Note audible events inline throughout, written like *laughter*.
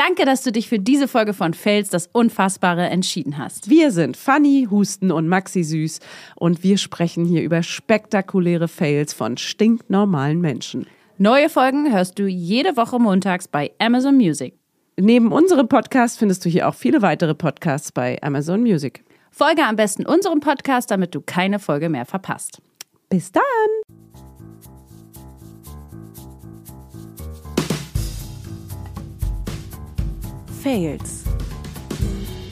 Danke, dass du dich für diese Folge von Fels das Unfassbare entschieden hast. Wir sind Fanny, Husten und Maxi Süß und wir sprechen hier über spektakuläre Fails von stinknormalen Menschen. Neue Folgen hörst du jede Woche montags bei Amazon Music. Neben unserem Podcast findest du hier auch viele weitere Podcasts bei Amazon Music. Folge am besten unserem Podcast, damit du keine Folge mehr verpasst. Bis dann! Fails.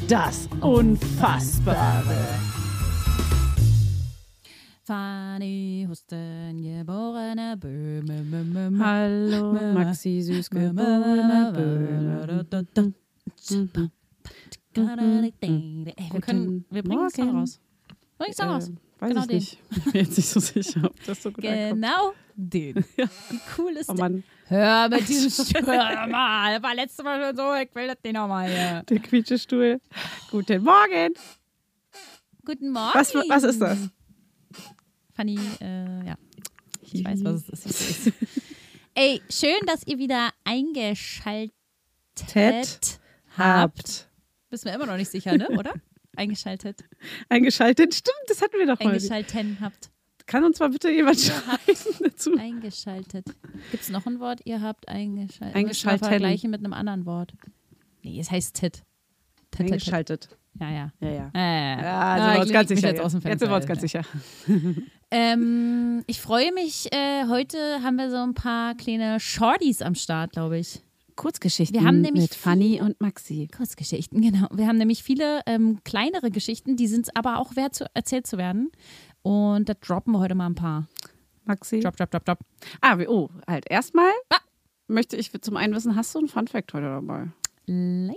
Das Unfassbare. Fanny Husten, geborene Böhme. Hallo, Maxi Süß, geborene Böhme. Ey, wir, können, wir bringen es raus. Bring es raus. Äh, weiß Genau ich den. nicht. Ich bin jetzt nicht so sicher, ob das so gut *laughs* ankommt. Den. *laughs* Wie cool ist Oh der? *laughs* Hör mit *laughs* diesem Hör mal. Das war letztes Mal schon so. Ich will das nicht nochmal hier. der Quietschestuhl. Guten Morgen. Guten Morgen. Was, was ist das? Fanny, äh, ja. Ich weiß, was es ist. Ey, schön, dass ihr wieder eingeschaltet Ted habt Bist mir immer noch nicht sicher, ne? Oder? Eingeschaltet. eingeschaltet. Stimmt, das hatten wir doch heute. Eingeschalten habt. Kann uns mal bitte jemand schreiben dazu? Eingeschaltet. Gibt es noch ein Wort? Ihr habt eingeschaltet. Eingeschalten. Vergleichen mit einem anderen Wort. Nee, es heißt Tit. Tit. Eingeschaltet. Ja, ja. Ja, ja. Äh, Ja, sind wir uns ich ganz sicher. Jetzt, Jetzt sind wir uns ganz sicher. *laughs* *laughs* Ähm, ich freue mich. Äh, heute haben wir so ein paar kleine Shorties am Start, glaube ich. Kurzgeschichten Wir haben nämlich mit Fanny und Maxi. Kurzgeschichten, genau. Wir haben nämlich viele ähm, kleinere Geschichten, die sind aber auch wert, zu, erzählt zu werden. Und da droppen wir heute mal ein paar. Maxi. Drop, drop, drop, drop. Ah, wie- oh, halt. Erstmal Ah. möchte ich zum einen wissen, hast du einen Funfact heute dabei? Leider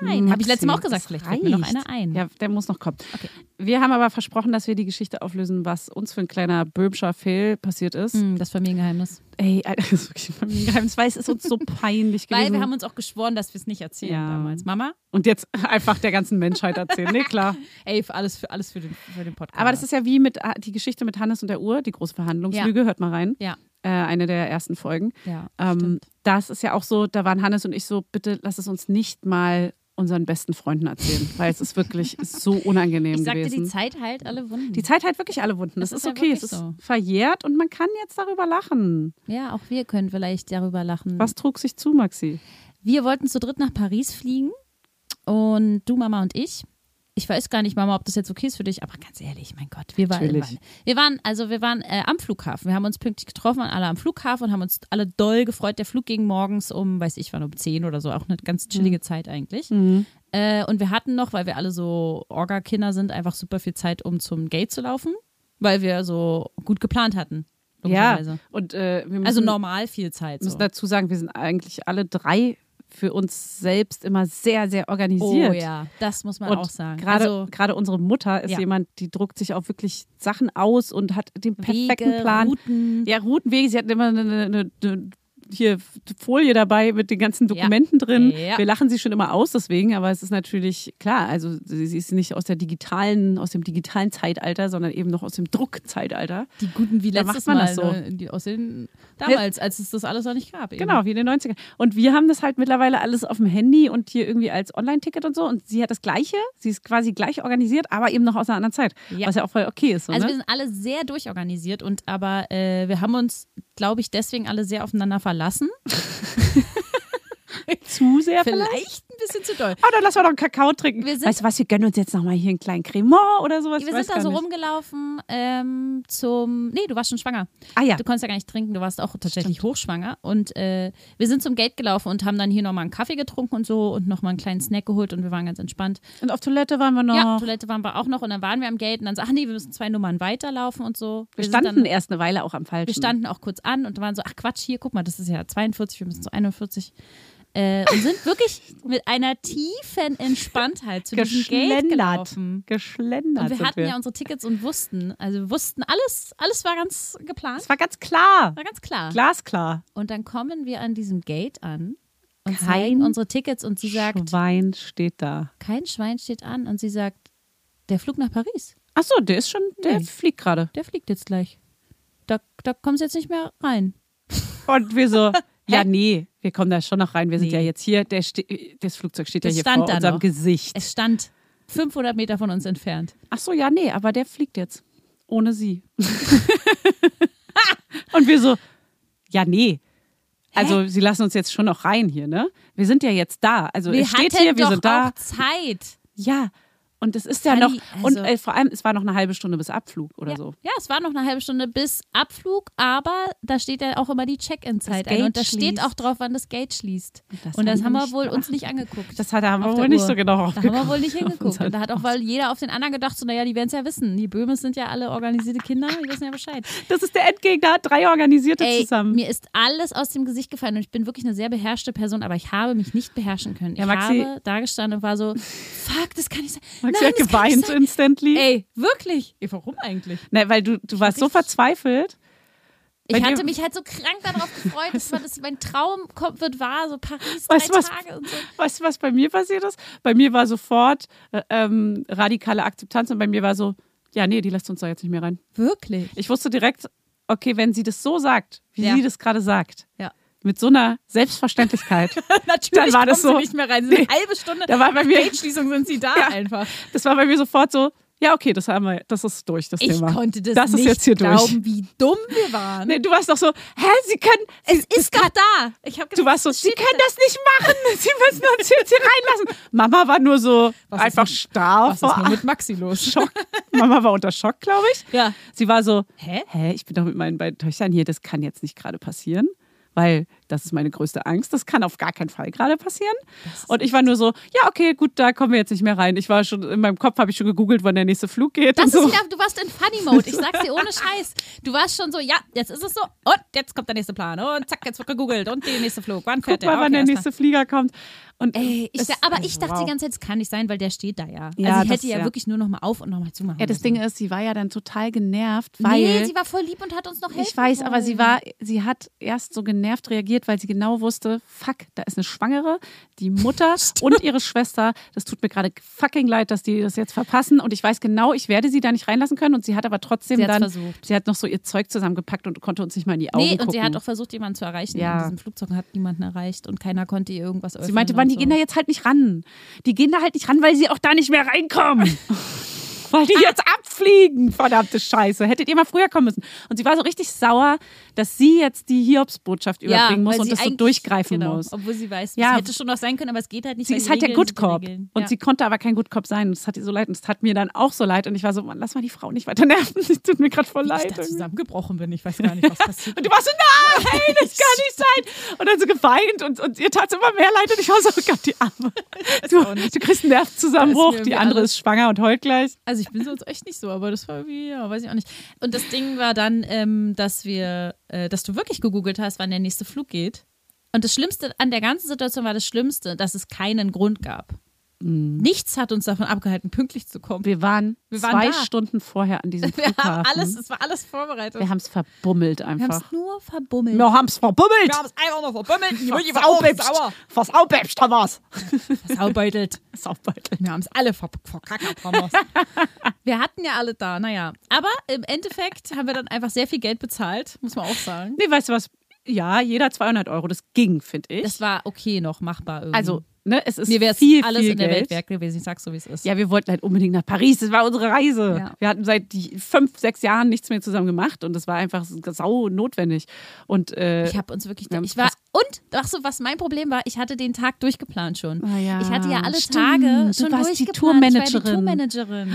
nein. Habe ich letztes Mal auch gesagt, vielleicht fällt mir noch reicht. einer ein. Ja, der muss noch kommen. Okay. Wir haben aber versprochen, dass wir die Geschichte auflösen, was uns für ein kleiner böhmischer Fail passiert ist. Hm, das Familiengeheimnis. Ey, *laughs* das ist wirklich ein Geheimnis, weil es ist uns so *laughs* peinlich gewesen. Weil wir haben uns auch geschworen, dass wir es nicht erzählen Ja. damals. Mama? und jetzt *laughs* einfach der ganzen Menschheit erzählen. Nee, klar. Ey, für alles für, alles für, den, für den Podcast. Aber das ist ja wie mit ah, die Geschichte mit Hannes und der Uhr, die große Verhandlungslüge, hört mal rein. Ja. Äh, eine der ersten Folgen. Ja, Ähm, das ist ja auch so, da waren Hannes und ich so, bitte lass es uns nicht mal unseren besten Freunden erzählen, weil es ist wirklich *laughs* so unangenehm Ich sagte, gewesen. die Zeit heilt alle Wunden. Die Zeit halt wirklich alle Wunden. Das, Das ist, ist ja okay, es wirklich ist so. verjährt und man kann jetzt darüber lachen. ja, auch wir können vielleicht darüber lachen. Was trug sich zu, Maxi? Wir wollten zu dritt nach Paris fliegen und du, Mama und ich. Ich weiß gar nicht, Mama, ob das jetzt okay ist für dich, aber ganz ehrlich, mein Gott, wir waren, waren wir waren, also wir waren äh, am Flughafen. Wir haben uns pünktlich getroffen, waren alle am Flughafen und haben uns alle doll gefreut. Der Flug ging morgens um, weiß ich wann, um 10 oder so, auch eine ganz chillige Zeit eigentlich. Äh, und wir hatten noch, weil wir alle so Orga-Kinder sind, einfach super viel Zeit, um zum Gate zu laufen, weil wir so gut geplant hatten. Ja, und äh, wir müssen, Also normal viel Zeit. So. müssen dazu sagen, wir sind eigentlich alle drei für uns selbst immer sehr, sehr organisiert. Oh ja, das muss man Und auch sagen. Gerade, also, gerade unsere Mutter ist Ja. jemand, die druckt sich auch wirklich Sachen aus und hat den perfekten Wege, Plan. Routen. Ja, Routenwege. Sie hat immer eine, eine, eine hier Folie dabei mit den ganzen Dokumenten drin. Ja. Wir lachen sie schon immer aus deswegen, aber es ist natürlich klar, also sie ist nicht aus der digitalen, aus dem digitalen Zeitalter, sondern eben noch aus dem Druckzeitalter. Die guten wie letztes macht man Mal. das so. ne, aus den, damals, als es das alles noch nicht gab. Eben. Genau, wie in den 90ern. Und wir haben das halt mittlerweile alles auf dem Handy und hier irgendwie als Online-Ticket und so. Und sie hat das Gleiche. Sie ist quasi gleich organisiert, aber eben noch aus einer anderen Zeit. Ja. Was ja auch voll okay ist. So, Also wir ne? sind alle sehr durchorganisiert und aber äh, wir haben uns, glaube ich, deswegen alle sehr aufeinander verlassen verlassen. *laughs* *laughs* Zu sehr vielleicht. Vielleicht ein bisschen zu doll. Oh, dann lass wir doch einen Kakao trinken. Wir sind- weißt du was, wir gönnen uns jetzt nochmal hier einen kleinen Cremant oder sowas. Wir sind da so nicht. rumgelaufen ähm, zum. Nee, du warst schon schwanger. Ah ja, Du konntest ja gar nicht trinken, du warst auch tatsächlich hochschwanger. Und äh, wir sind zum Gate gelaufen und haben dann hier nochmal einen Kaffee getrunken und so und nochmal einen kleinen Snack geholt und wir waren ganz entspannt. und auf Toilette waren wir noch. Ja, Toilette waren wir auch noch und dann waren wir am Gate und dann so, ach nee, wir müssen zwei Nummern weiterlaufen und so. wir sind standen dann, erst eine Weile auch am falschen. wir standen auch kurz an und waren so, ach Quatsch, hier, guck mal, das ist ja 42, wir müssen zu 41. Äh, und sind wirklich mit einer tiefen Entspanntheit zu diesem Gate geschlendert. gelaufen. Geschlendert. Und wir hatten ja unsere Tickets und wussten, also wir wussten alles, alles war ganz geplant, Es war ganz klar. war ganz klar. Glasklar. Und dann kommen wir an diesem Gate an und Kein zeigen unsere Tickets und sie sagt, Schwein steht da. kein Schwein steht an und sie sagt, der Flug nach Paris, Ach so, der ist schon, der Nee. fliegt gerade. der fliegt jetzt gleich. Da, da kommen sie jetzt nicht mehr rein. Und wir so, *laughs* Ja, Hä? nee, wir kommen da schon noch rein. Wir sind Nee. ja jetzt hier. Der das Flugzeug steht ja Das hier stand vor unserem noch. Gesicht. Es stand 500 Meter von uns entfernt. Ach so, ja, nee, aber der fliegt jetzt. Ohne sie. *laughs* Und wir so, ja, nee. Also, sie lassen uns jetzt schon noch rein hier, ne? Wir sind ja jetzt da. Also, Wir es steht hier, wir sind da. Zeit. Ja. Und es ist ja noch, und also- äh, vor allem, es war noch eine halbe Stunde bis Abflug oder Ja. so. ja, es war noch eine halbe Stunde bis Abflug, aber da steht ja auch immer die Check-in-Zeit ein. Und da steht auch drauf, wann das Gate schließt. das Und das haben wir wohl uns nicht angeguckt. Das hat, da haben wir wohl nicht so genau Da haben wir wohl nicht hingeguckt. *laughs* Und da hat auch weil jeder auf den anderen gedacht, so, naja, die werden es ja wissen. Die Böhmes sind ja alle organisierte Kinder, die wissen ja Bescheid. *laughs* Das ist der Endgegner, drei Organisierte Ey, zusammen. mir ist alles aus dem Gesicht gefallen und ich bin wirklich eine sehr beherrschte Person, aber ich habe mich nicht beherrschen können. Ich Ja, habe da gestanden und war so, *laughs* fuck, das kann nicht sein. Nein, hat kann nicht geweint instantly. Ey, wirklich? Ey, warum eigentlich? Ne, weil du, du warst so verzweifelt. Ich hatte mich halt so krank darauf gefreut, dass, man, dass mein Traum kommt, wird wahr, so Paris, Weißt drei was- Tage und so. Weißt du, was bei mir passiert ist? Bei mir war sofort äh, ähm, radikale Akzeptanz und bei mir war so, ja, nee, die lässt uns da jetzt nicht mehr rein. Wirklich? Ich wusste direkt, okay, wenn sie das so sagt, wie Ja. sie das gerade sagt, Ja. Mit so einer Selbstverständlichkeit, *laughs* Natürlich Dann war das so- nicht mehr rein. Nee. eine halbe Stunde. da war bei mir, Gateschließung sind sie da Ja. einfach. das war bei mir sofort so, ja, okay, das haben wir, das ist durch, das Ich Thema. konnte das, das nicht ist jetzt hier glauben, durch. wie dumm wir waren. Nee, du warst doch so, hä, sie können, es ist doch da. Ich hab Du gedacht, warst so, sie können das nicht machen. *laughs* Sie müssen uns jetzt hier reinlassen. Mama war nur so Was ist einfach mit- starr Was ist vor mit Maxi los? Schock. Mama war unter Schock, glaube ich. Ja. Sie war so, Hä? hä, ich bin doch mit meinen beiden Töchtern hier, das kann jetzt nicht gerade passieren. Weil das ist meine größte Angst. Das kann auf gar keinen Fall gerade passieren. Und ich war nur so, ja, okay, gut, da kommen wir jetzt nicht mehr rein. Ich war schon, in meinem Kopf habe ich schon gegoogelt, wann der nächste Flug geht. Das so. ist wieder, du warst in Funny Mode. Ich sag's dir ohne *laughs* Scheiß. Du warst schon so, ja, jetzt ist es so. Und jetzt kommt der nächste Plan. Und zack, jetzt wird gegoogelt. Und der nächste Flug. Wann fährt Guck mal, der? wann der nächste Flieger kommt. Und Ey, ich, da- aber also, ich dachte wow. die ganze Zeit, es kann nicht sein, weil der steht da ja. Ja, also ich das- hätte ja, ja. wirklich nur noch mal auf und noch mal zumachen Ja, das müssen. Ding ist, sie war ja dann total genervt, weil. Nee, sie war voll lieb und hat uns noch helfen Ich weiß, aber sie wollen. war, sie hat erst so genervt reagiert, weil sie genau wusste, fuck, da ist eine Schwangere, die Mutter *laughs* und ihre Schwester. Das tut mir gerade fucking leid, dass die das jetzt verpassen. Und ich weiß genau, ich werde sie da nicht reinlassen können. Und sie hat aber trotzdem Sie dann, versucht. sie hat noch so ihr Zeug zusammengepackt und konnte uns nicht mal in die Augen Nee, gucken. und sie hat auch versucht, jemanden zu erreichen. Ja. In diesem Flugzeug hat niemanden erreicht und keiner konnte ihr irgendwas öffnen. Sie meinte, Mann, die gehen da jetzt halt nicht ran. Die gehen da halt nicht ran, weil sie auch da nicht mehr reinkommen. *laughs* weil die jetzt abfliegen. Verdammte Scheiße. Hättet ihr mal früher kommen müssen. Und sie war so richtig sauer, dass sie jetzt die Hiobsbotschaft überbringen muss und das so durchgreifen genau, muss. Obwohl sie weiß, Ja. es hätte schon noch sein können, aber es geht halt nicht. Sie ist halt der Regeln Good sind die Cop. Und ja. sie konnte aber kein Good Cop sein. Und das hat ihr so leid. Und es tat mir dann auch so leid. Und ich war so, Mann, lass mal die Frau nicht weiter nerven. Es tut mir gerade voll Wie ich leid. da irgendwie. zusammengebrochen bin. Ich weiß gar nicht, was *laughs* passiert. Und du warst so, nein, das kann nicht sein. Und dann so geweint und, und ihr tat es immer mehr leid. Und ich war so, oh Gott, die Arme. *laughs* Du, du kriegst einen Da Nervenzusammenbruch. Die andere ist schwanger und heult gleich. Also ich bin sonst echt nicht so, aber das war irgendwie, ja, weiß ich auch nicht. Und das Ding war dann, ähm, dass wir, äh, dass du wirklich gegoogelt hast, wann der nächste Flug geht. Und das Schlimmste an der ganzen Situation war das Schlimmste, dass es keinen Grund gab. Nichts hat uns davon abgehalten, pünktlich zu kommen. Wir waren, Wir waren zwei da. Stunden vorher an diesem *laughs* Wir Flughafen. haben alles, es war alles vorbereitet. wir haben es verbummelt Wir haben einfach. es nur verbummelt. Wir haben es verbummelt. haben es einfach nur verbummelt. *laughs* Sauer. Versaubebst haben wir's. *laughs* Versaubeutelt. Saubeutelt. Wir haben es alle ver verkackert. wir hatten ja alle da, naja. Aber im Endeffekt haben wir dann einfach sehr viel Geld bezahlt, muss man auch sagen. Nee, weißt du was? Ja, jeder 200 Euro. Das ging, finde ich. Das war okay noch machbar irgendwie. also, ne, es ist mir wäre viel, alles viel in der Geld. Welt wert gewesen. Ich sag's so, wie es ist. Ja, wir wollten halt unbedingt nach Paris. Das war unsere Reise. Ja. Wir hatten seit fünf, sechs Jahren nichts mehr zusammen gemacht und das war einfach sau notwendig. Und äh, Ich habe uns wirklich. Wir haben Ich war und ach so, was mein Problem war, ich hatte den Tag durchgeplant schon. Ah ja, ich hatte ja alle stimmt. Tage Du schon warst die. Tourmanagerin. Ich war die Tourmanagerin.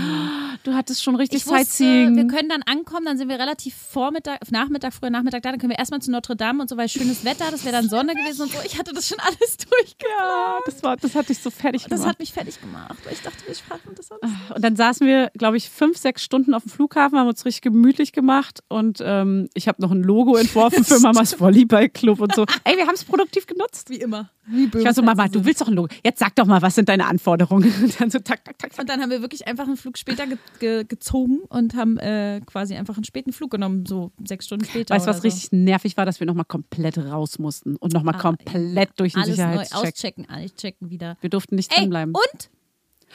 du hattest schon richtig Ich wusste, Sightseeing. wir können dann ankommen, dann sind wir relativ Vormittag, Nachmittag, früher Nachmittag da, dann können wir erstmal zu Notre Dame und so, weil schönes Wetter, das wäre dann *laughs* Sonne gewesen und so. Ich hatte das schon *laughs* alles durchgeplant. ja, das, war, das hat dich so fertig Das gemacht. hat mich fertig gemacht, weil ich dachte, wir schaffen das alles. Und dann saßen wir, glaube ich, fünf, sechs Stunden auf dem Flughafen, haben uns richtig gemütlich gemacht und ähm, ich habe noch ein Logo entworfen für *laughs* Mamas Volleyballclub und so. Ey, wir haben es produktiv genutzt. Wie immer. Wie Ich war so, Mama, du willst doch ein Logo. Jetzt sag doch mal, was sind deine Anforderungen? *laughs* Und dann so, tak, tak, tak, tak. Und dann haben wir wirklich einfach einen Flug später ge ge gezogen und haben äh, quasi einfach einen späten Flug genommen, so sechs Stunden später. Weißt du, was so. richtig nervig war, dass wir nochmal komplett raus mussten und nochmal Ah, komplett durch den Alles neu Sicherheitscheck. auschecken, alles checken wieder. Wir durften nicht Ey, drin bleiben. und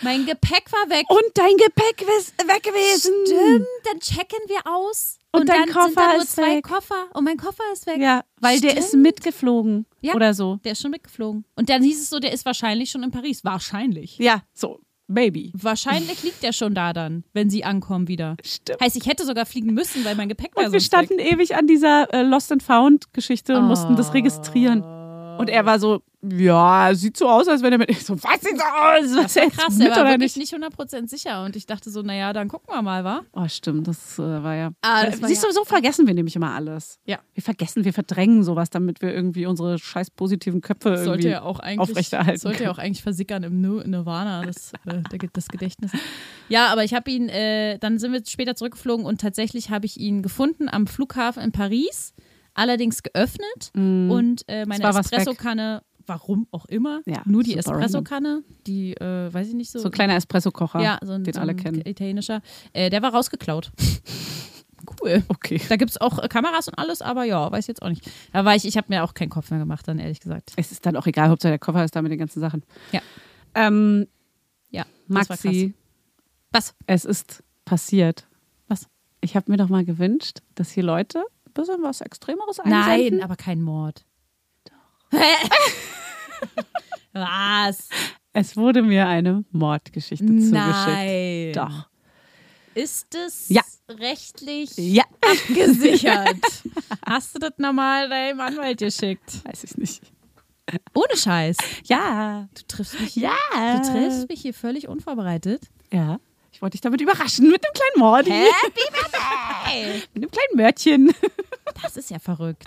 mein Gepäck war weg. Und dein Gepäck ist weg gewesen. Stimmt, dann checken wir aus Und, dein dann Koffer sind da nur ist zwei weg. Koffer und mein Koffer ist weg. Ja, weil der ist Stimmt. mitgeflogen Ja. oder so. Der ist schon mitgeflogen. Und dann hieß es so, der ist wahrscheinlich schon in Paris. Wahrscheinlich. Ja, so, Baby. Wahrscheinlich liegt der schon da dann, wenn sie ankommen wieder. Stimmt. Heißt, ich hätte sogar fliegen müssen, weil mein Gepäck wäre Und wir sonst weg. standen ewig an dieser äh, Lost and Found Geschichte und mussten das registrieren. Und er war so, ja, sieht so aus, als wenn er mit. Ich *laughs* so, was sieht so aus? Was Das war jetzt krass, mit der war wirklich nicht? nicht 100% sicher. Und ich dachte so, naja, dann gucken wir mal, wa? Oh, stimmt, das äh, war ja. Ah, das war Siehst ja- du, so vergessen wir nämlich immer alles. Ja. Wir vergessen, wir verdrängen sowas, damit wir irgendwie unsere scheiß positiven Köpfe Sollte irgendwie ja auch eigentlich, aufrechterhalten. sollte ja auch eigentlich versickern im Nirvana, das, äh, das Gedächtnis. Ja, aber ich habe ihn, äh, dann sind wir später zurückgeflogen und tatsächlich habe ich ihn gefunden am Flughafen in Paris, allerdings geöffnet und äh, meine Mm. Espressokanne, warum auch immer, Ja, nur die Espressokanne, die, äh, weiß ich nicht so. so ein kleiner Espresso-Kocher, ja, so ein, den so alle kennen. italienischer, äh, der war rausgeklaut. *laughs* cool. Okay. Da gibt es auch äh, Kameras und alles, aber ja, weiß jetzt auch nicht. Da war ich, ich habe mir auch keinen Kopf mehr gemacht, dann ehrlich gesagt. Es ist dann auch egal, Hauptsache der Koffer ist da mit den ganzen Sachen. Ja. Ähm, Ja. Maxi, Was? es ist passiert. Was? Ich habe mir doch mal gewünscht, dass hier Leute bisschen was Extremeres einsenden. Nein, aber kein Mord. Doch. *laughs* Was? Es wurde mir eine Mordgeschichte zugeschickt. Nein. Doch. Ist es Ja. rechtlich Ja. gesichert? *laughs* Hast du das normal deinem Anwalt geschickt? Weiß ich nicht. Ohne Scheiß. Ja. Du triffst mich, Ja. du triffst mich hier völlig unvorbereitet. Ja. Ich wollte dich damit überraschen mit einem kleinen Mordi. Happy *laughs* Mit einem kleinen Mörtchen. Das ist ja verrückt.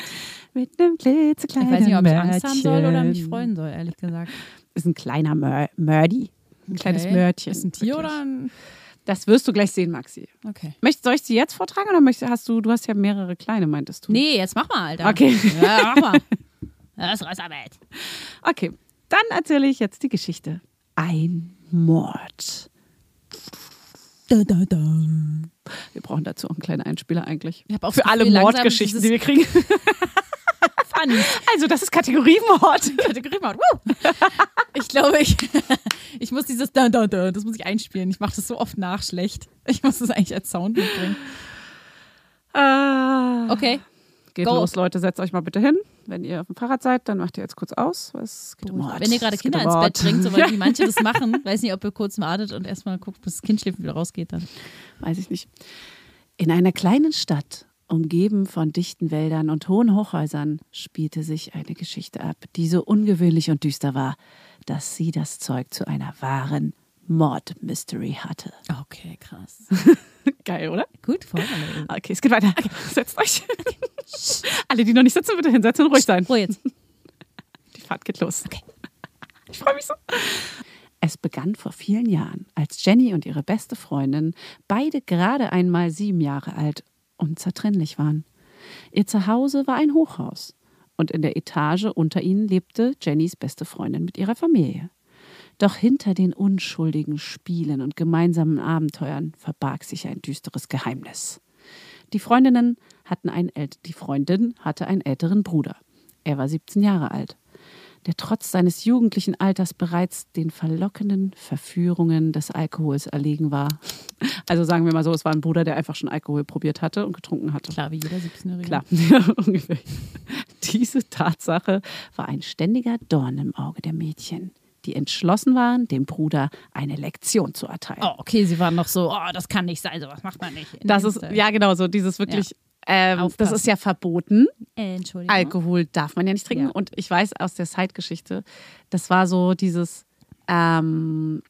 mit einem Ich klitzekleinen weiß nicht, ob ich Mörtchen. Angst haben soll oder mich freuen soll, ehrlich gesagt. Ist ein kleiner Mör Mördi. Ein kleines Okay. Mörtchen. Ist ein Tier Wirklich. oder ein. Das wirst du gleich sehen, Maxi. Okay. Möchtest, soll ich sie jetzt vortragen oder möchtest, hast du, du hast ja mehrere kleine, meintest du? Nee, jetzt mach mal, Alter. Okay. Ja, mach mal. *laughs* Das ist Röstarbeit. Okay, dann erzähle ich jetzt die Geschichte. Ein Mord. Da, da, da. Wir brauchen dazu auch einen kleinen Einspieler eigentlich. Ich auch Für alle Mordgeschichten, die wir kriegen. *laughs* Funny. Also, das ist Kategorie Mord. Kategorie Mord. Woo! Ich glaube, ich, *laughs* ich muss dieses da, da, da, das muss ich einspielen. Ich mache das so oft nach schlecht. Ich muss das eigentlich als Sound mitbringen. Ah. Okay. Geht Go. los, Leute, setzt euch mal bitte hin. Wenn ihr auf dem Fahrrad seid, dann macht ihr jetzt kurz aus. Um Mord. Wenn ihr gerade Kinder ins Bett bringt, so wie *laughs* manche das machen, weiß nicht, ob ihr kurz wartet und erstmal guckt, bis das Kind schläft und wieder rausgeht dann. Weiß ich nicht. In einer kleinen Stadt, umgeben von dichten Wäldern und hohen Hochhäusern, spielte sich eine Geschichte ab, die so ungewöhnlich und düster war, dass sie das Zeug zu einer wahren Mord-Mystery hatte. Okay, krass. *laughs* *laughs* Geil, oder? Gut, vorgelesen. Okay, es geht weiter. *laughs* Setzt euch. *laughs* Alle, die noch nicht sitzen, bitte hinsetzen und ruhig sein. Wo jetzt? Die Fahrt geht los. Ich freue mich so. Es begann vor vielen Jahren, als Jenny und ihre beste Freundin beide gerade einmal sieben Jahre alt unzertrennlich waren. Ihr Zuhause war ein Hochhaus und in der Etage unter ihnen lebte Jennys beste Freundin mit ihrer Familie. Doch hinter den unschuldigen Spielen und gemeinsamen Abenteuern verbarg sich ein düsteres Geheimnis. Die Freundinnen hatten einen ält die Freundin hatte einen älteren Bruder. Er war 17 Jahre alt, der trotz seines jugendlichen Alters bereits den verlockenden Verführungen des Alkohols erlegen war. Also sagen wir mal so, es war ein Bruder, der einfach schon Alkohol probiert hatte und getrunken hatte. Klar, wie jeder 17-Jährige. Klar, ja, *laughs* ungefähr. Diese Tatsache war ein ständiger Dorn im Auge der Mädchen, die entschlossen waren, dem Bruder eine Lektion zu erteilen. Oh, okay, sie waren noch so, oh, das kann nicht sein, sowas macht man nicht. Das ist, ja genau, so dieses wirklich, ähm, das ist ja verboten. Äh, Entschuldigung. Alkohol darf man ja nicht trinken. Ja. Und ich weiß aus der Zeitgeschichte, das war so dieses, ähm,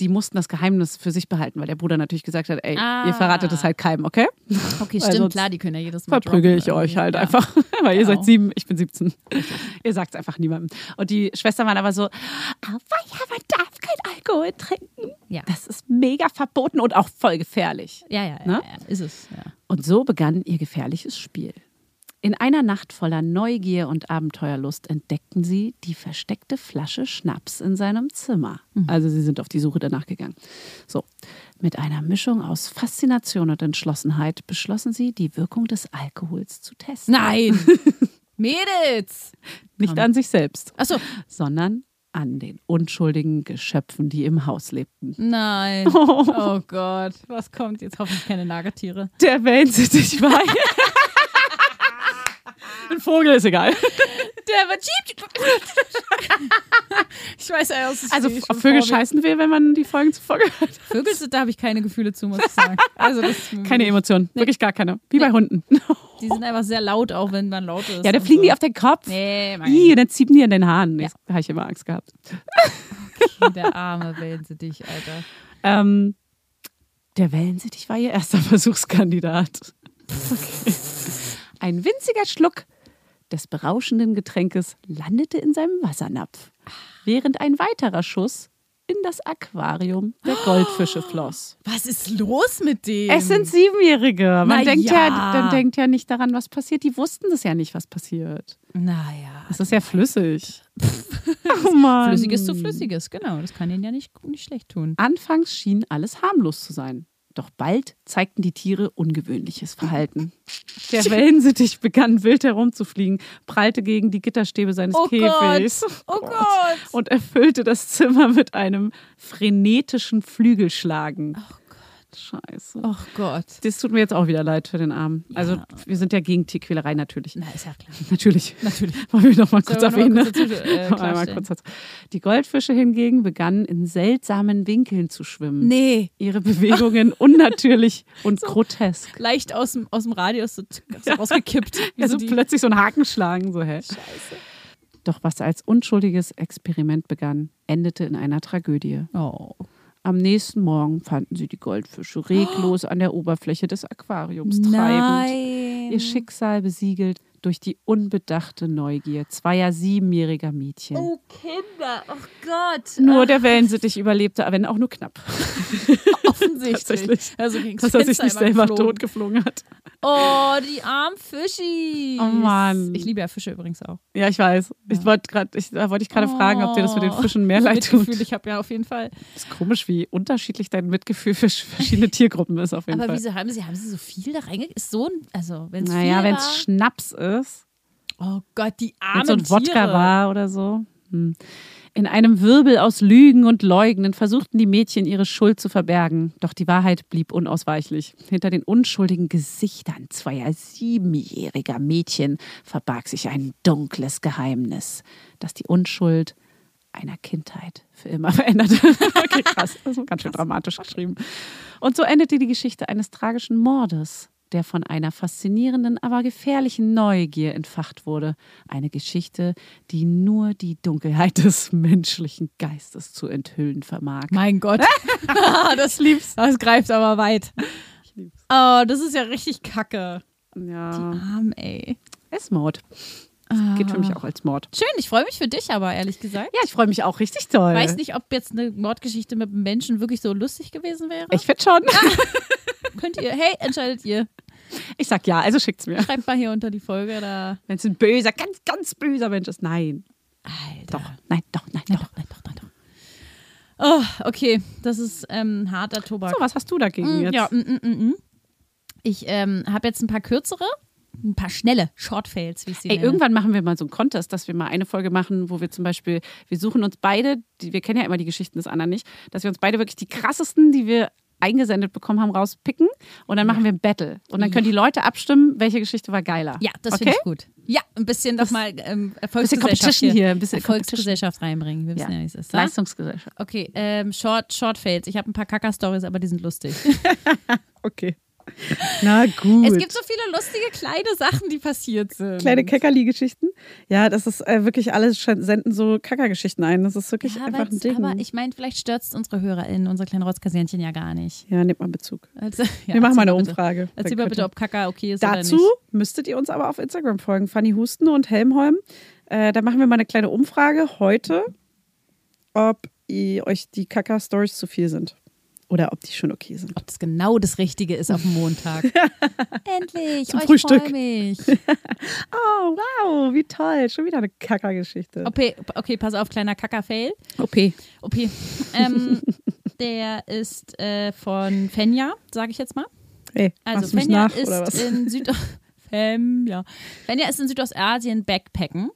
die mussten das Geheimnis für sich behalten, weil der Bruder natürlich gesagt hat, ey, Ah. ihr verratet es halt keinem, okay? Okay, *laughs* stimmt, sonst klar, die können ja jedes Mal Verprügel ich euch halt ja. einfach, *laughs* weil ihr Genau. seid sieben, ich bin 17. *laughs* ihr sagt es einfach niemandem. Und die Schwestern waren aber so, aber ja, man darf kein Alkohol trinken. Ja. Das ist mega verboten und auch voll gefährlich. Ja, ja, ja, Ne? ja, ist es. Ja. Und so begann ihr gefährliches Spiel. In einer Nacht voller Neugier und Abenteuerlust entdeckten sie die versteckte Flasche Schnaps in seinem Zimmer. Also sie sind auf die Suche danach gegangen. So, mit einer Mischung aus Faszination und Entschlossenheit beschlossen sie, die Wirkung des Alkohols zu testen. Nein! *laughs* Mädels! Nicht an sich selbst, Achso, sondern an den unschuldigen Geschöpfen, die im Haus lebten. Nein. *laughs* Oh Gott. Was kommt jetzt? Hoffentlich keine Nagetiere. Der Wellensittich war. *laughs* Ein Vogel ist egal. Der wird Ich weiß ja, ist Also Vögel Vorbild. scheißen wir, wenn man die Folgen zuvor gehört hat. Vögel, da habe ich keine Gefühle zu, muss ich sagen. Also Keine Emotionen. Wirklich gar keine. Wie bei Hunden. Die sind einfach sehr laut, auch wenn man laut ist. Ja, da fliegen so. die auf den Kopf. Nee, mein Ih, und dann ziehen die in den Haaren. Ja. Habe ich immer Angst gehabt. Gott, der arme Wellensittich, Alter. Ähm, der Wellensittich war ihr erster *laughs* Versuchskandidat. Okay. Ein winziger Schluck des berauschenden Getränkes landete in seinem Wassernapf, während ein weiterer Schuss in das Aquarium der Goldfische floss. Was ist los mit dem? Es sind Siebenjährige. Man Na denkt ja. ja. dann denkt ja nicht daran, was passiert. Die wussten das ja nicht, was passiert. Naja. Es ist ja flüssig. *laughs* oh Mann. Flüssiges zu Flüssiges, genau. Das kann ihnen ja nicht, nicht schlecht tun. Anfangs schien alles harmlos zu sein. Doch bald zeigten die Tiere ungewöhnliches Verhalten. *laughs* Der Wellensittich begann wild herumzufliegen, prallte gegen die Gitterstäbe seines Oh Käfigs *laughs* Gott. Oh Gott. und erfüllte das Zimmer mit einem frenetischen Flügelschlagen. Oh. Scheiße. Oh Gott. Das tut mir jetzt auch wieder leid für den Armen. Also wir sind ja gegen Tierquälerei natürlich. Na, ist ja klar. *laughs* Natürlich. Natürlich. Wollen wir noch mal kurz erwähnen. mal ne? kurz dazu, äh, *laughs* kurz dazu. Die Goldfische hingegen begannen in seltsamen Winkeln zu schwimmen. Nee. Ihre Bewegungen unnatürlich *laughs* und grotesk. Leicht aus dem, aus dem Radius so, so rausgekippt. Wie Also so die- plötzlich so ein Haken schlagen, so hä? Scheiße. Doch was als unschuldiges Experiment begann, endete in einer Tragödie. Oh. Am nächsten Morgen fanden sie die Goldfische reglos an der Oberfläche des Aquariums *gasps* treibend. Nein. Ihr Schicksal besiegelt durch die unbedachte Neugier zweier siebenjähriger Mädchen. Oh, Kinder. Oh Gott. Nur Ach, der Wellensittich überlebte, wenn auch nur knapp. *laughs* *laughs* offensichtlich. Tatsächlich. Also Dass er sich nicht selber geflogen. totgeflogen hat. Oh, die armen Fischis. Oh Mann. Ich liebe ja Fische übrigens auch. Ja, ich weiß. Ich wollte gerade, ich, da wollte ich gerade fragen, ob dir das mit den Fischen mehr *laughs* leid tut. Mitgefühl, ich habe ja auf jeden Fall. ist komisch, wie unterschiedlich dein Mitgefühl für verschiedene *laughs* Tiergruppen ist, auf jeden Aber Fall. wieso haben sie, haben sie so viel da reingekriegt? Ist so ein, also wenn es Naja, wenn es Schnaps ist, Oh Gott, die wenn armen so ein Wodka war oder so. Hm. In einem Wirbel aus Lügen und Leugnen versuchten die Mädchen ihre Schuld zu verbergen. Doch die Wahrheit blieb unausweichlich. Hinter den unschuldigen Gesichtern zweier siebenjähriger Mädchen verbarg sich ein dunkles Geheimnis, das die Unschuld einer Kindheit für immer *laughs* veränderte. okay, krass. Das *laughs* ist ganz schön dramatisch geschrieben. Und so endete die Geschichte eines tragischen Mordes, der von einer faszinierenden, aber gefährlichen Neugier entfacht wurde. Eine Geschichte, die nur die Dunkelheit *laughs* des menschlichen Geistes zu enthüllen vermag. Mein Gott. *laughs* *laughs* das lieb's. Das greift aber weit. Ich lieb's. Oh, das ist ja richtig kacke. Ja, Arm, ey. es ist Mord. Geht für mich auch als Mord. Schön, ich freue mich für dich aber, ehrlich gesagt. Ja, ich freue mich auch richtig toll. Weiß nicht, ob jetzt eine Mordgeschichte mit einem Menschen wirklich so lustig gewesen wäre. Ich finde schon. Könnt ihr, hey, entscheidet ihr. Ich sag ja, also schickt's mir. Schreibt mal hier unter die Folge da. Wenn es ein böser, ganz, ganz böser Mensch ist. Nein. Alter. Doch. Nein, doch, nein, Nein, doch. doch, nein, doch, nein, doch. Oh, okay. Das ist ähm, harter Tobak. So, was hast du dagegen Mm, jetzt? Ja, mm, mm, mm, mm. Ich ähm, habe jetzt ein paar kürzere, ein paar schnelle Shortfails, wie ich sie Ey, nenne. irgendwann machen wir mal so einen Contest, dass wir mal eine Folge machen, wo wir zum Beispiel, wir suchen uns beide, die, wir kennen ja immer die Geschichten des anderen nicht, dass wir uns beide wirklich die krassesten, die wir eingesendet bekommen haben, rauspicken und dann machen wir ein Battle. Und dann können die Leute abstimmen, welche Geschichte war geiler. Ja, das okay? finde ich gut. Ja, ein bisschen doch mal ähm, Bisschen Erfolgsgesellschaft Competition hier, ein bisschen Erfolgsgesellschaft reinbringen. Wir wissen ja, Ja. wie es ist. wa? Leistungsgesellschaft. Okay, ähm, Short, Short Fails. Ich habe ein paar Kacker-Stories, aber die sind lustig. *laughs* Okay. *laughs* Na gut. Es gibt so viele lustige kleine Sachen, die passiert sind. kleine Keckerli-Geschichten. Ja, das ist äh, wirklich alles, senden so Kackergeschichten ein. Das ist wirklich ja, einfach ein Ding. aber ich meine, vielleicht stört es unsere HörerInnen, unsere kleinen Rotzkassierchen ja gar nicht. ja, nehmt mal Bezug. *laughs* Also, ja, wir machen mal eine bitte. Umfrage. Erzähl mal bitte, ob Kaka okay ist Dazu oder nicht. müsstet ihr uns aber auf Instagram folgen. Fanny Husten und Helmholm. Äh, da machen wir mal eine kleine Umfrage heute, ob ihr, euch die Kaka-Stories zu viel sind. Oder ob die schon okay sind. Ob das genau das Richtige ist auf dem Montag. *laughs* Endlich, Zum euch Frühstück. freu mich. *laughs* Oh, wow, wie toll. Schon wieder eine Kaka-Geschichte. Okay, okay, pass auf, kleiner Kacker-Fail. OP. Okay. Ähm, der ist äh, von Fenja, sage ich jetzt mal. Hey, Also Fenja nach, ist in Süd *laughs* Fenja. Fenja ist in Südostasien Backpacken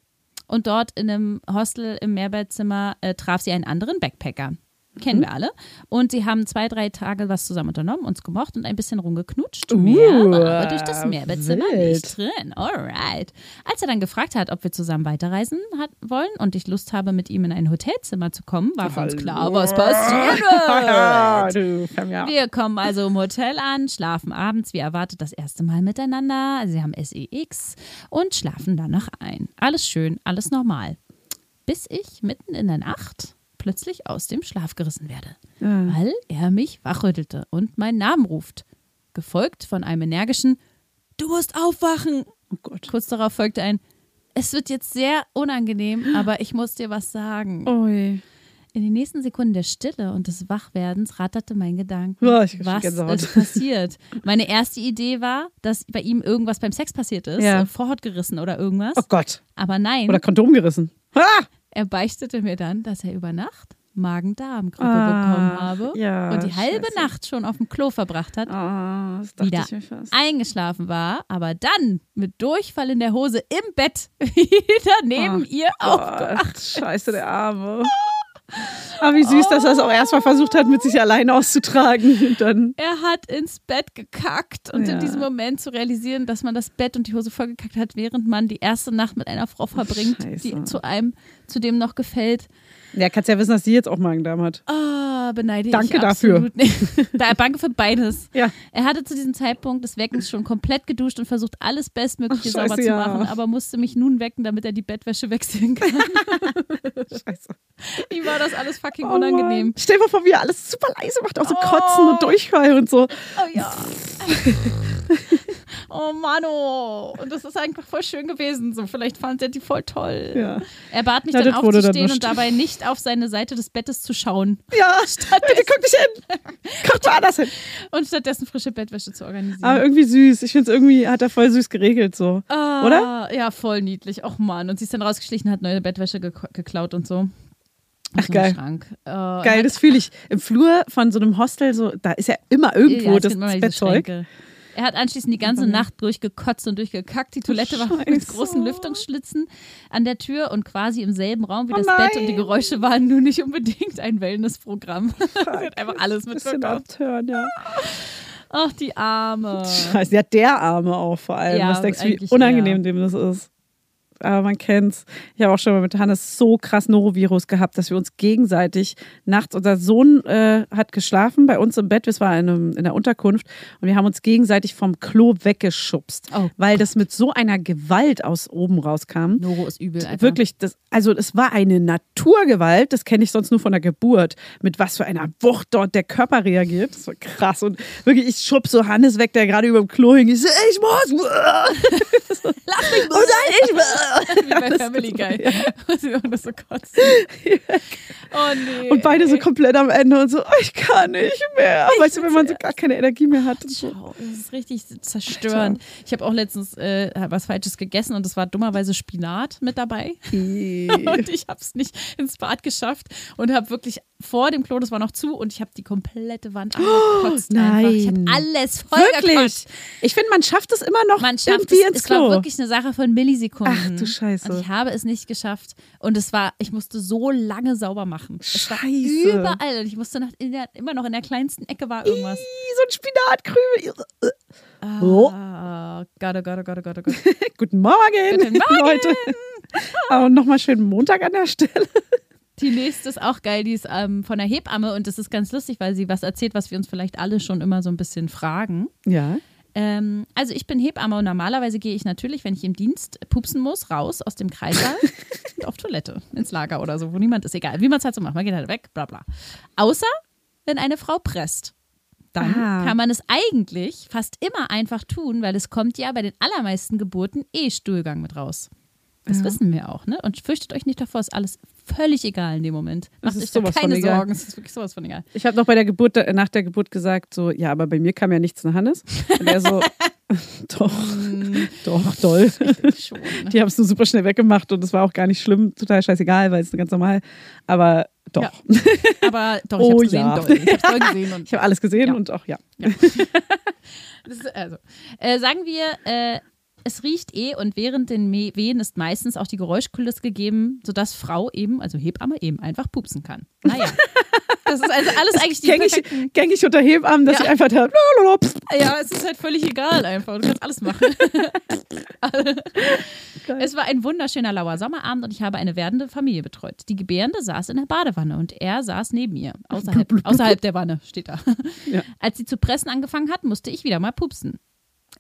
Und dort in einem Hostel im Mehrbettzimmer äh, traf sie einen anderen Backpacker. Kennen Mhm. wir alle. Und sie haben zwei, drei Tage was zusammen unternommen, uns gemocht und ein bisschen rumgeknutscht. Uh, Mehr war aber durch das Mehrbettzimmer nicht drin. Alright. Als er dann gefragt hat, ob wir zusammen weiterreisen hat, wollen und ich Lust habe, mit ihm in ein Hotelzimmer zu kommen, war für uns klar, was passiert *laughs* wird. Wir kommen also im Hotel an, schlafen abends, wie erwartet, das erste Mal miteinander. Also sie haben SEX und schlafen danach ein. Alles schön, alles normal. Bis ich mitten in der Nacht plötzlich aus dem Schlaf gerissen werde, Ja. weil er mich wachrüttelte und meinen Namen ruft. Gefolgt von einem energischen Du musst aufwachen. Oh Gott. Kurz darauf folgte ein Es wird jetzt sehr unangenehm, aber ich muss dir was sagen. Ui. In den nächsten Sekunden der Stille und des Wachwerdens ratterte mein ich krieg was ist passiert. Meine erste Idee war, dass bei ihm irgendwas beim Sex passiert ist, Ja. äh, Vorhaut gerissen oder irgendwas. Oh Gott. Aber nein, Oder Kondom gerissen. Ah! Er beichtete mir dann, dass er über Nacht Magen-Darm-Grippe Ah, bekommen habe ja, und die halbe scheiße. Nacht schon auf dem Klo verbracht hat, das dachte Wieder eingeschlafen war, aber dann mit Durchfall in der Hose im Bett *laughs* wieder neben Ach ihr aufgewacht. Scheiße, der Arme. *laughs* Aber wie süß, dass er es auch erstmal versucht hat, mit sich allein auszutragen. Und dann. Er hat ins Bett gekackt und Ja. in diesem Moment zu realisieren, dass man das Bett und die Hose vollgekackt hat, während man die erste Nacht mit einer Frau verbringt, die Scheiße. zu einem, zu dem noch gefällt. Ja, kannst ja wissen, dass sie jetzt auch Magen-Darm hat. Ah, beneide Danke ich dafür. absolut nicht. *laughs* da, danke für beides. Ja. Er hatte zu diesem Zeitpunkt des Weckens schon komplett geduscht und versucht, alles Bestmögliche Ach, scheiße, sauber zu ja. machen, aber musste mich nun wecken, damit er die Bettwäsche wechseln kann. *laughs* Scheiße. Ihm war das alles fucking Oh unangenehm. Mann. Stell dir mal vor, wie er alles super leise macht, auch so Oh. Kotzen und Durchfall und so. Oh ja. *laughs* oh Mano. Und das ist einfach voll schön gewesen. So, vielleicht fand er die voll toll. Ja. Er bat mich Ja, dann wurde dann aufzustehen und dabei nicht auf seine Seite des Bettes zu schauen Ja, bitte guck nicht hin. Guck mal anders hin. und stattdessen frische Bettwäsche zu organisieren. Aber irgendwie süß. Ich finde es irgendwie, hat er voll süß geregelt so. Ah, oder? Ja, voll niedlich. Och Mann. Und sie ist dann rausgeschlichen, hat neue Bettwäsche ge geklaut und so. Ach, geil. Schrank. Äh, Geil, das fühle ich. Im Flur von so einem Hostel, so, da ist ja immer irgendwo Ja, das, das Bettzeug. Er hat anschließend die ganze ja. Nacht durchgekotzt und durchgekackt. Die Toilette war mit Scheiße. großen Lüftungsschlitzen an der Tür und quasi im selben Raum wie Oh das Bett. Und die nein. Geräusche waren nur nicht unbedingt ein Wellnessprogramm. *laughs* Sie hat einfach alles Bisschen mitbekommen. abtören, ja. Ach, die Arme. Scheiße, ja, der Arme auch vor allem. Ja, Was denkst du, wie unangenehm eher. dem das ist? Aber man kennt's. Ich habe auch schon mal mit Hannes so krass Norovirus gehabt, dass wir uns gegenseitig nachts, unser Sohn äh, hat geschlafen bei uns im Bett, wir waren in, einem, in der Unterkunft und wir haben uns gegenseitig vom Klo weggeschubst, Oh weil das mit so einer Gewalt aus oben rauskam. Noro ist übel, Alter. Wirklich, das, also es war eine Naturgewalt, das kenne ich sonst nur von der Geburt, mit was für einer Wucht dort der Körper reagiert. Das war krass. Und wirklich, ich schub so Hannes weg, der gerade über dem Klo hing. Ich so, ich muss. *laughs* Lass mich. Oh nein, ich. *laughs* Wie bei Family Guy. ja. *laughs* Sie immer so kotzen. *laughs* *laughs* Oh nee. Und beide so komplett am Ende und so, oh, ich kann nicht mehr. weißt du, wenn man so gar keine Energie mehr hat. Schau, das ist richtig zerstörend. Ich habe auch letztens äh, was Falsches gegessen und es war dummerweise Spinat mit dabei. *laughs* Und ich habe es nicht ins Bad geschafft und habe wirklich vor dem Klo, das war noch zu, und ich habe die komplette Wand angekotzt. einfach. Ich habe nein. alles voll Wirklich. Ich finde, man schafft es immer noch Man schafft irgendwie es. ins Es war Klo. wirklich eine Sache von Millisekunden. Ach, du Scheiße. Und ich habe es nicht geschafft. Und es war, ich musste so lange sauber machen. Es war Scheiße. überall. Und ich musste nach, in der, immer noch in der kleinsten Ecke war irgendwas. Ih, so ein Spinatkrümel. Oh. Ah, Gott, oh Gott, oh Gott, oh Gott, oh Gott. *laughs* Guten Morgen, Guten Morgen. Leute. *laughs* Aber nochmal schönen Montag an der Stelle. Die nächste ist auch geil, die ist ähm, von der Hebamme und das ist ganz lustig, weil sie was erzählt, was wir uns vielleicht alle schon immer so ein bisschen fragen. Ja. Ähm, also ich bin Hebamme und normalerweise gehe ich natürlich, wenn ich im Dienst pupsen muss, raus aus dem Kreissaal *laughs* und auf Toilette, ins Lager oder so, wo niemand ist, egal, wie man es halt so macht, man geht halt weg, bla bla. Außer, wenn eine Frau presst. Dann Ah. kann man es eigentlich fast immer einfach tun, weil es kommt ja bei den allermeisten Geburten eh Stuhlgang mit raus. Das Ja. wissen wir auch, ne? Und fürchtet euch nicht davor, ist alles völlig egal in dem Moment. Macht ist euch sowas keine. Sorgen, es ist wirklich sowas von egal. Ich habe noch bei der Geburt, nach der Geburt gesagt, so, ja, aber bei mir kam ja nichts nach Hannes. Und er so, *laughs* doch, doch, toll. Schon, ne? Die haben es nur super schnell weggemacht und es war auch gar nicht schlimm, total scheißegal, weil es ganz normal. Aber doch. Ja. Aber doch, ich *laughs* Oh, hab's gesehen, ja. doll. Ich hab's doll *laughs* gesehen. Und Ich habe alles gesehen Ja. und auch ja. Ist, also, äh, sagen wir, äh, es riecht eh und während den Wehen ist meistens auch die Geräuschkulisse gegeben, sodass Frau eben, also Hebamme eben einfach pupsen kann. Naja. *laughs* Das ist also alles eigentlich die Gängig, gängig unter Hebammen, dass Ja. ich einfach da. *laughs* Ja, es ist halt völlig egal einfach. Du kannst alles machen. *laughs* es war ein wunderschöner lauer Sommerabend und ich habe eine werdende Familie betreut. Die Gebärende saß in der Badewanne und er saß neben ihr. Außerhalb, außerhalb der Wanne steht da. Ja. Als sie zu pressen angefangen hat, musste ich wieder mal pupsen.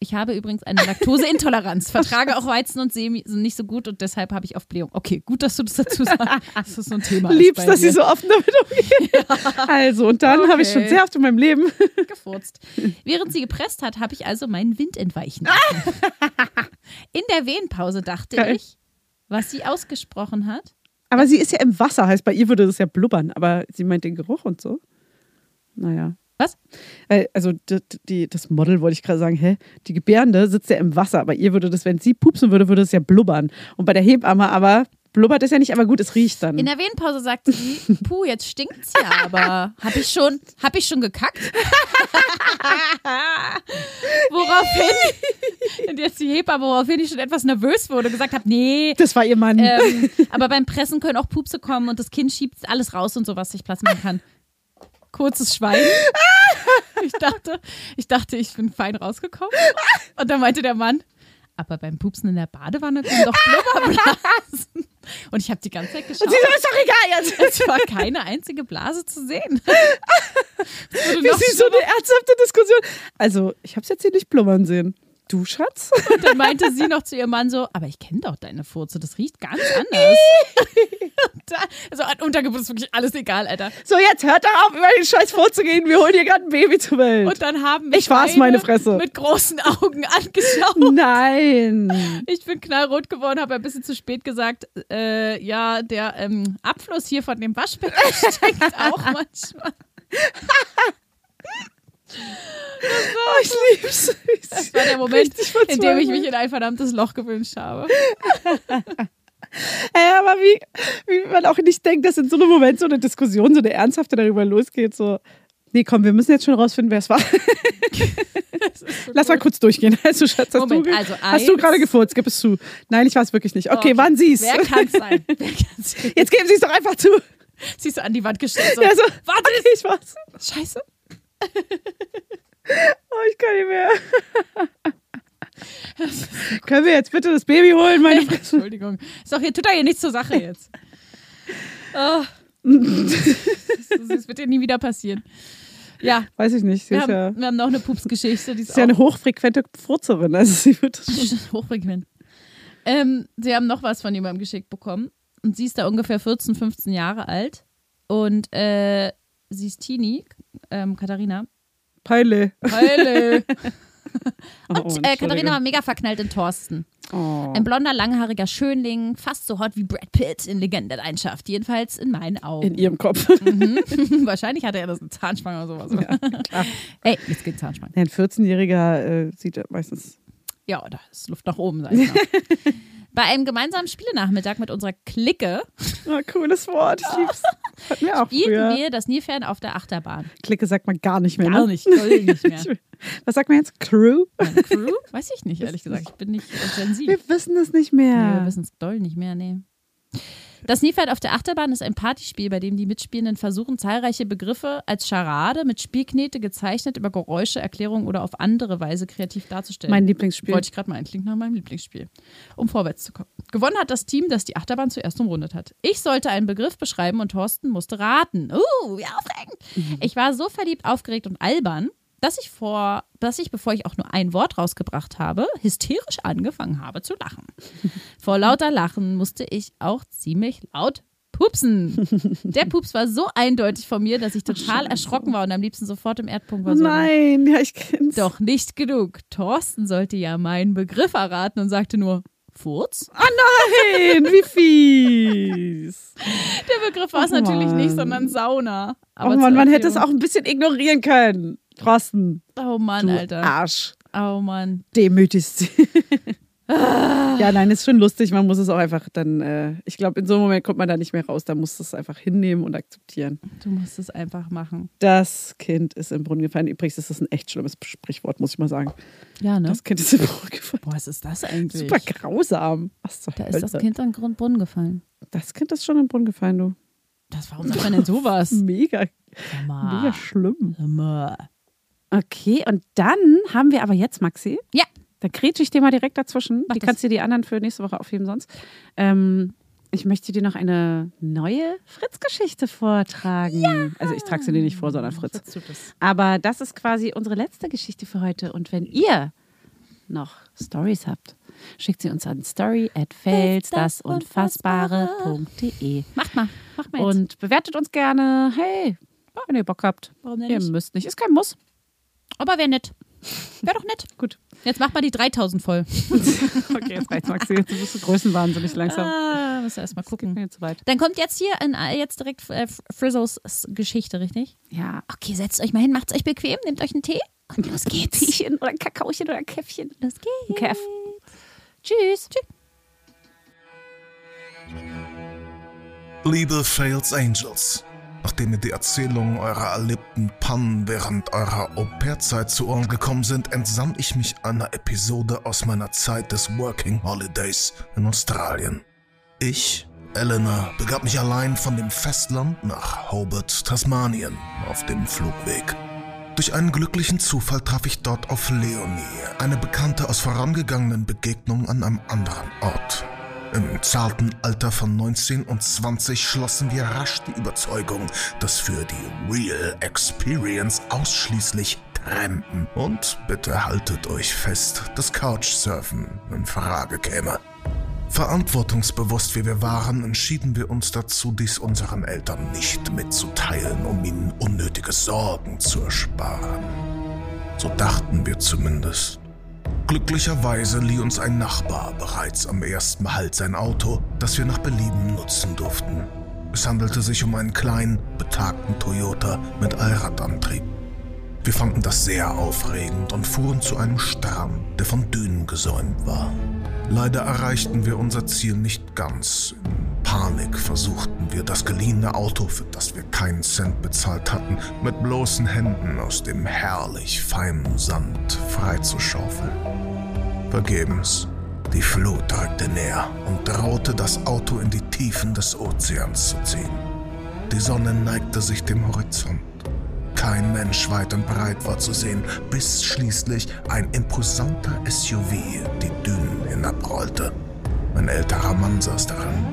Ich habe übrigens eine Laktoseintoleranz, vertrage auch Weizen und Semi nicht so gut und deshalb habe ich oft Blähung. Okay, gut, dass du das dazu sagst. Das ist so ein Thema. Liebst, dass sie so offen damit umgeht. *laughs* Also, und dann habe ich schon Okay. sehr oft in meinem Leben. *laughs* gefurzt. Während sie gepresst hat, habe ich also meinen Wind entweichen lassen. In der Wehenpause dachte Geil. ich, was sie ausgesprochen hat. Aber sie ist ja im Wasser, heißt bei ihr würde das ja blubbern, aber sie meint den Geruch und so. Naja. Was? Äh, Also die, die, das Model wollte ich gerade sagen, hä? Die Gebärende sitzt ja im Wasser, aber ihr würde das, wenn sie pupsen würde, würde es ja blubbern. Und bei der Hebamme aber blubbert es ja nicht, aber gut, es riecht dann. In der Wehenpause sagte sie, *laughs* puh, jetzt stinkt's ja, aber hab ich schon, hab ich schon gekackt? *laughs* woraufhin, und jetzt die Hebamme, woraufhin ich schon etwas nervös wurde, gesagt habe, nee, das war ihr Mann. ähm, aber beim Pressen können auch Pupse kommen und das Kind schiebt alles raus und so, was sich Platz machen kann. Kurzes Schweigen. *laughs* Ich dachte, ich dachte, ich bin fein rausgekommen. Und dann meinte der Mann, aber beim Pupsen in der Badewanne kommen doch Blubberblasen. Und ich habe die ganze Zeit geschaut. sie so, ist doch egal jetzt. Es war keine einzige Blase zu sehen. *laughs* Noch sind so eine ernsthafte Diskussion. Also, ich habe es jetzt hier nicht blubbern sehen. Du, Schatz? Und dann meinte sie noch zu ihrem Mann so, aber ich kenne doch deine Furze, das riecht ganz anders. *laughs* Und da, also an Untergeburt ist wirklich alles egal, Alter. So, jetzt hört doch auf, über den Scheiß vorzugehen. Wir holen hier gerade ein Baby zur Welt. Und dann haben mich Ich war's, meine Fresse. mit großen Augen angeschaut. Nein. Ich bin knallrot geworden, habe ein bisschen zu spät gesagt, äh, ja, der ähm, Abfluss hier von dem Waschbecken *laughs* stinkt auch manchmal. Oh, ich lieb's. Das war der Moment, in dem ich mich in ein verdammtes Loch gewünscht habe. Ey, aber wie, wie man auch nicht denkt, dass in so einem Moment so eine Diskussion, so eine ernsthafte darüber losgeht, so, nee, komm, wir müssen jetzt schon rausfinden, wer es war. *laughs* Ist so Lass mal kurz durchgehen. Also, Schatz, hast, Moment, du, also hast du gerade gefurzt? Gib es zu. Nein, ich war es wirklich nicht. Okay, Okay, wann sie es? Wer kann es sein? *laughs* Wer kann's sein? Jetzt geben sie es doch einfach zu. Siehst du an die Wand gestellt. So, Ja, so, Warte, okay, ich war's. Scheiße. *laughs* Oh, ich kann nicht mehr. *laughs* Können wir jetzt bitte das Baby holen, meine Fresse? *laughs* Entschuldigung. Ist doch hier, tut doch hier nichts zur Sache jetzt. Oh. *laughs* das, das wird dir nie wieder passieren. Ja, Weiß ich nicht. Sie wir haben, ja, wir haben noch eine Pupsgeschichte. Die ist, ist ja eine hochfrequente Furzerin. Also, sie wird das schon. hochfrequent. Ähm, sie haben noch was von jemandem geschickt bekommen. Und sie ist da ungefähr 14, 15 Jahre alt. Und äh, sie ist Teenie, ähm, Katharina. Peile. Heule. Oh, Und äh, Entschuldige. Katharina war mega verknallt in Thorsten. Oh. Ein blonder, langhaariger Schönling, fast so hot wie Brad Pitt in Legende-Leidenschaft. Jedenfalls in meinen Augen. In ihrem Kopf. *laughs* Wahrscheinlich hatte er das eine Zahnspange oder sowas. Ey, jetzt geht Zahnspange. Ein 14-Jähriger äh, sieht ja meistens. Ja, da ist Luft nach oben. Sag ich mal. *laughs* Bei einem gemeinsamen Spielenachmittag mit unserer Clique Oh, cooles Wort. Ich lieb's. *laughs* Auch spielten wir das Nilpferd auf der Achterbahn. Klicke sagt man gar nicht mehr. Gar ne? nicht, mehr. *laughs* Was sagt man jetzt? Crew? Meine Crew? Weiß ich nicht, ehrlich gesagt. Ich bin nicht Z. Wir wissen es nicht Nee, wir mehr. wissen es doll nicht mehr, nee. Das Nilpferd auf der Achterbahn ist ein Partyspiel, bei dem die Mitspielenden versuchen, zahlreiche Begriffe als Scharade mit Spielknete gezeichnet über Geräusche, Erklärungen oder auf andere Weise kreativ darzustellen. mein Lieblingsspiel. Wollte ich gerade mal ein, klingt nach meinem Lieblingsspiel, um vorwärts zu kommen. Gewonnen hat das Team, das die Achterbahn zuerst umrundet hat. Ich sollte einen Begriff beschreiben und Thorsten musste raten. Uh, wie aufregend. Ich war so verliebt, aufgeregt und albern, dass ich vor, dass ich, bevor ich auch nur ein Wort rausgebracht habe, hysterisch angefangen habe zu lachen. *laughs* Vor lauter Lachen musste ich auch ziemlich laut pupsen. Der Pups war so eindeutig von mir, dass ich total erschrocken war und am liebsten sofort im Erdpunkt war. So, Nein, ja, ich kenn's. doch nicht genug. Thorsten sollte ja meinen Begriff erraten und sagte nur Furz. Nein, wie fies. Der Begriff war es Oh natürlich Mann. nicht, sondern Sauna. Oh Aber Mann, zur man hätte es auch ein bisschen ignorieren können. Thorsten, Oh Mann, du Alter. Arsch. Oh Mann. Demütigst *laughs* sie. Ja, nein, ist schon lustig. Man muss es auch einfach dann, äh, ich glaube, in so einem Moment kommt man da nicht mehr raus. Da muss es einfach hinnehmen und akzeptieren. Du musst es einfach machen. Das Kind ist im Brunnen gefallen. Übrigens ist das ein echt schlimmes Sprichwort, muss ich mal sagen. Ja, ne? Das Kind ist im Brunnen gefallen. Boah, was ist das eigentlich? Super grausam. Was zur Da ist das Hölle? Kind den Brunnen gefallen. Das Kind ist schon im Brunnen gefallen, du. Das, warum sagt man denn sowas? *laughs* Mega, mega schlimm. Sag mal. Okay, und dann haben wir aber jetzt, Maxi. Ja. Da grätsche ich dir mal direkt dazwischen. Mach die das. kannst du dir die anderen für nächste Woche aufheben sonst. Ähm, ich möchte dir noch eine neue Fritz-Geschichte vortragen. Also ich trage sie dir nicht vor, sondern Fritz. Es. Aber das ist quasi unsere letzte Geschichte für heute. Und wenn ihr noch Stories habt, schickt sie uns an story at failsdasunfassbare.de Macht mal. Macht mal jetzt. und bewertet uns gerne. Hey, wenn ihr Bock habt. Warum denn Ihr nicht? müsst nicht, ist kein Muss. Aber wäre nett. Wäre doch nett. *laughs* Gut. Jetzt mach mal die 3000 voll. *laughs* Okay, jetzt reicht's, Maxi. Jetzt bist du größenwahnsinnig langsam. Ah, müssen wir erstmal Geht gucken. mir zu weit. Dann kommt jetzt hier in, äh, jetzt direkt äh, Frizzos Geschichte, richtig? Ja. Okay, setzt euch mal hin, macht's euch bequem, nehmt euch einen Tee und los geht's. Teechen oder ein Kakaochen oder ein Käffchen. Los geht's. Kev. Tschüss. Tschüss. Liebe Fails Angels, nachdem mir die Erzählungen eurer erlebten Pannen während eurer Au-pair-Zeit zu Ohren gekommen sind, entsann ich mich einer Episode aus meiner Zeit des Working Holidays in Australien. Ich, Eleanor, begab mich allein von dem Festland nach Hobart, Tasmanien, auf dem Flugweg. Durch einen glücklichen Zufall traf ich dort auf Leonie, eine Bekannte aus vorangegangenen Begegnungen an einem anderen Ort. Im zarten Alter von 19 und 20 schlossen wir rasch die Überzeugung, dass für die Real Experience ausschließlich Trampen und bitte haltet euch fest, dass Couchsurfen in Frage käme. Verantwortungsbewusst wie wir waren, entschieden wir uns dazu, dies unseren Eltern nicht mitzuteilen, um ihnen unnötige Sorgen zu ersparen. So dachten wir zumindest. Glücklicherweise lieh uns ein Nachbar bereits am ersten Halt sein Auto, das wir nach Belieben nutzen durften. Es handelte sich um einen kleinen, betagten Toyota mit Allradantrieb. Wir fanden das sehr aufregend und fuhren zu einem Strand, der von Dünen gesäumt war. Leider erreichten wir unser Ziel nicht ganz. In Panik versuchten wir, das geliehene Auto, für das wir keinen Cent bezahlt hatten, mit bloßen Händen aus dem herrlich feinen Sand freizuschaufeln. Vergebens. Die Flut rückte näher und drohte, das Auto in die Tiefen des Ozeans zu ziehen. Die Sonne neigte sich dem Horizont. Kein Mensch weit und breit war zu sehen, bis schließlich ein imposanter SUV die Dünen hinabrollte. Ein älterer Mann saß darin.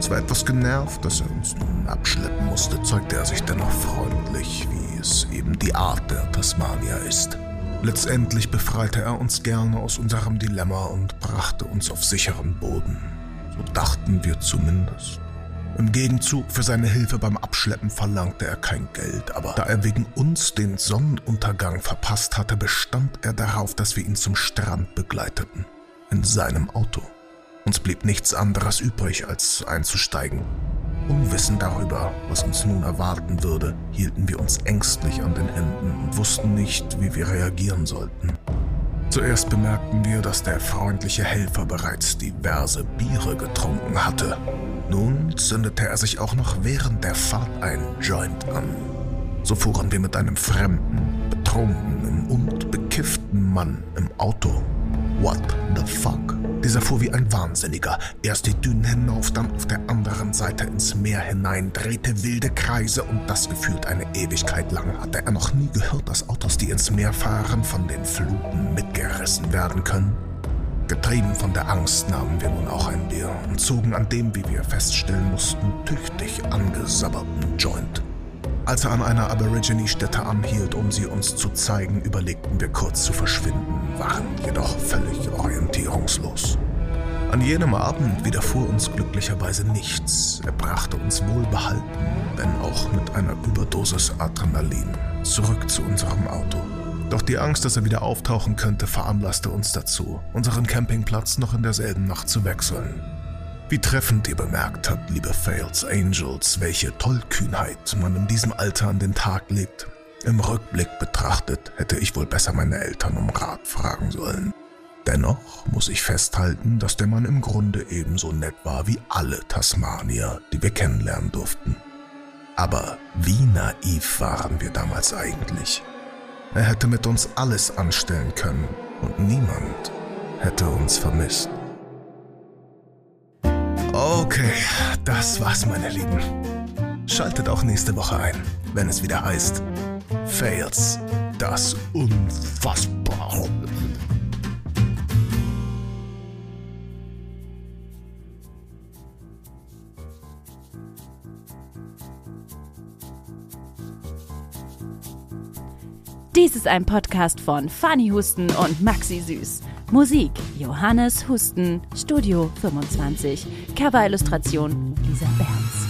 Zwar etwas genervt, dass er uns nun abschleppen musste, zeigte er sich dennoch freundlich, wie es eben die Art der Tasmanier ist. Letztendlich befreite er uns gerne aus unserem Dilemma und brachte uns auf sicheren Boden. So dachten wir zumindest. Im Gegenzug für seine Hilfe beim Abschleppen verlangte er kein Geld, aber da er wegen uns den Sonnenuntergang verpasst hatte, bestand er darauf, dass wir ihn zum Strand begleiteten. In seinem Auto. Uns blieb nichts anderes übrig, als einzusteigen. Unwissend darüber, was uns nun erwarten würde, hielten wir uns ängstlich an den Händen und wussten nicht, wie wir reagieren sollten. Zuerst bemerkten wir, dass der freundliche Helfer bereits diverse Biere getrunken hatte. Nun zündete er sich auch noch während der Fahrt einen Joint an. So fuhren wir mit einem fremden, betrunkenen und bekifften Mann im Auto. What the fuck? Dieser fuhr wie ein Wahnsinniger. Erst die Dünen hinauf, dann auf der anderen Seite ins Meer hinein, drehte wilde Kreise und das gefühlt eine Ewigkeit lang hatte er noch nie gehört, dass Autos, die ins Meer fahren, von den Fluten mitgerissen werden können. Getrieben von der Angst nahmen wir nun auch ein Bier und zogen an dem, wie wir feststellen mussten, tüchtig angesabberten Joint. Als er an einer Aborigine-Stätte anhielt, um sie uns zu zeigen, überlegten wir kurz zu verschwinden, waren jedoch völlig orientierungslos. An jenem Abend widerfuhr uns glücklicherweise nichts. Er brachte uns wohlbehalten, wenn auch mit einer Überdosis Adrenalin, zurück zu unserem Auto. Doch die Angst, dass er wieder auftauchen könnte, veranlasste uns dazu, unseren Campingplatz noch in derselben Nacht zu wechseln. Wie treffend ihr bemerkt habt, liebe Fails Angels, welche Tollkühnheit man in diesem Alter an den Tag legt. Im Rückblick betrachtet hätte ich wohl besser meine Eltern um Rat fragen sollen. Dennoch muss ich festhalten, dass der Mann im Grunde ebenso nett war wie alle Tasmanier, die wir kennenlernen durften. Aber wie naiv waren wir damals eigentlich? Er hätte mit uns alles anstellen können und niemand hätte uns vermisst. Okay, das war's, meine Lieben. Schaltet auch nächste Woche ein, wenn es wieder heißt Fails, das Unfassbare. Dies ist ein Podcast von Fanny Husten und Maxi Süß. Musik Johannes Husten, Studio 25. Coverillustration Lisa Berns.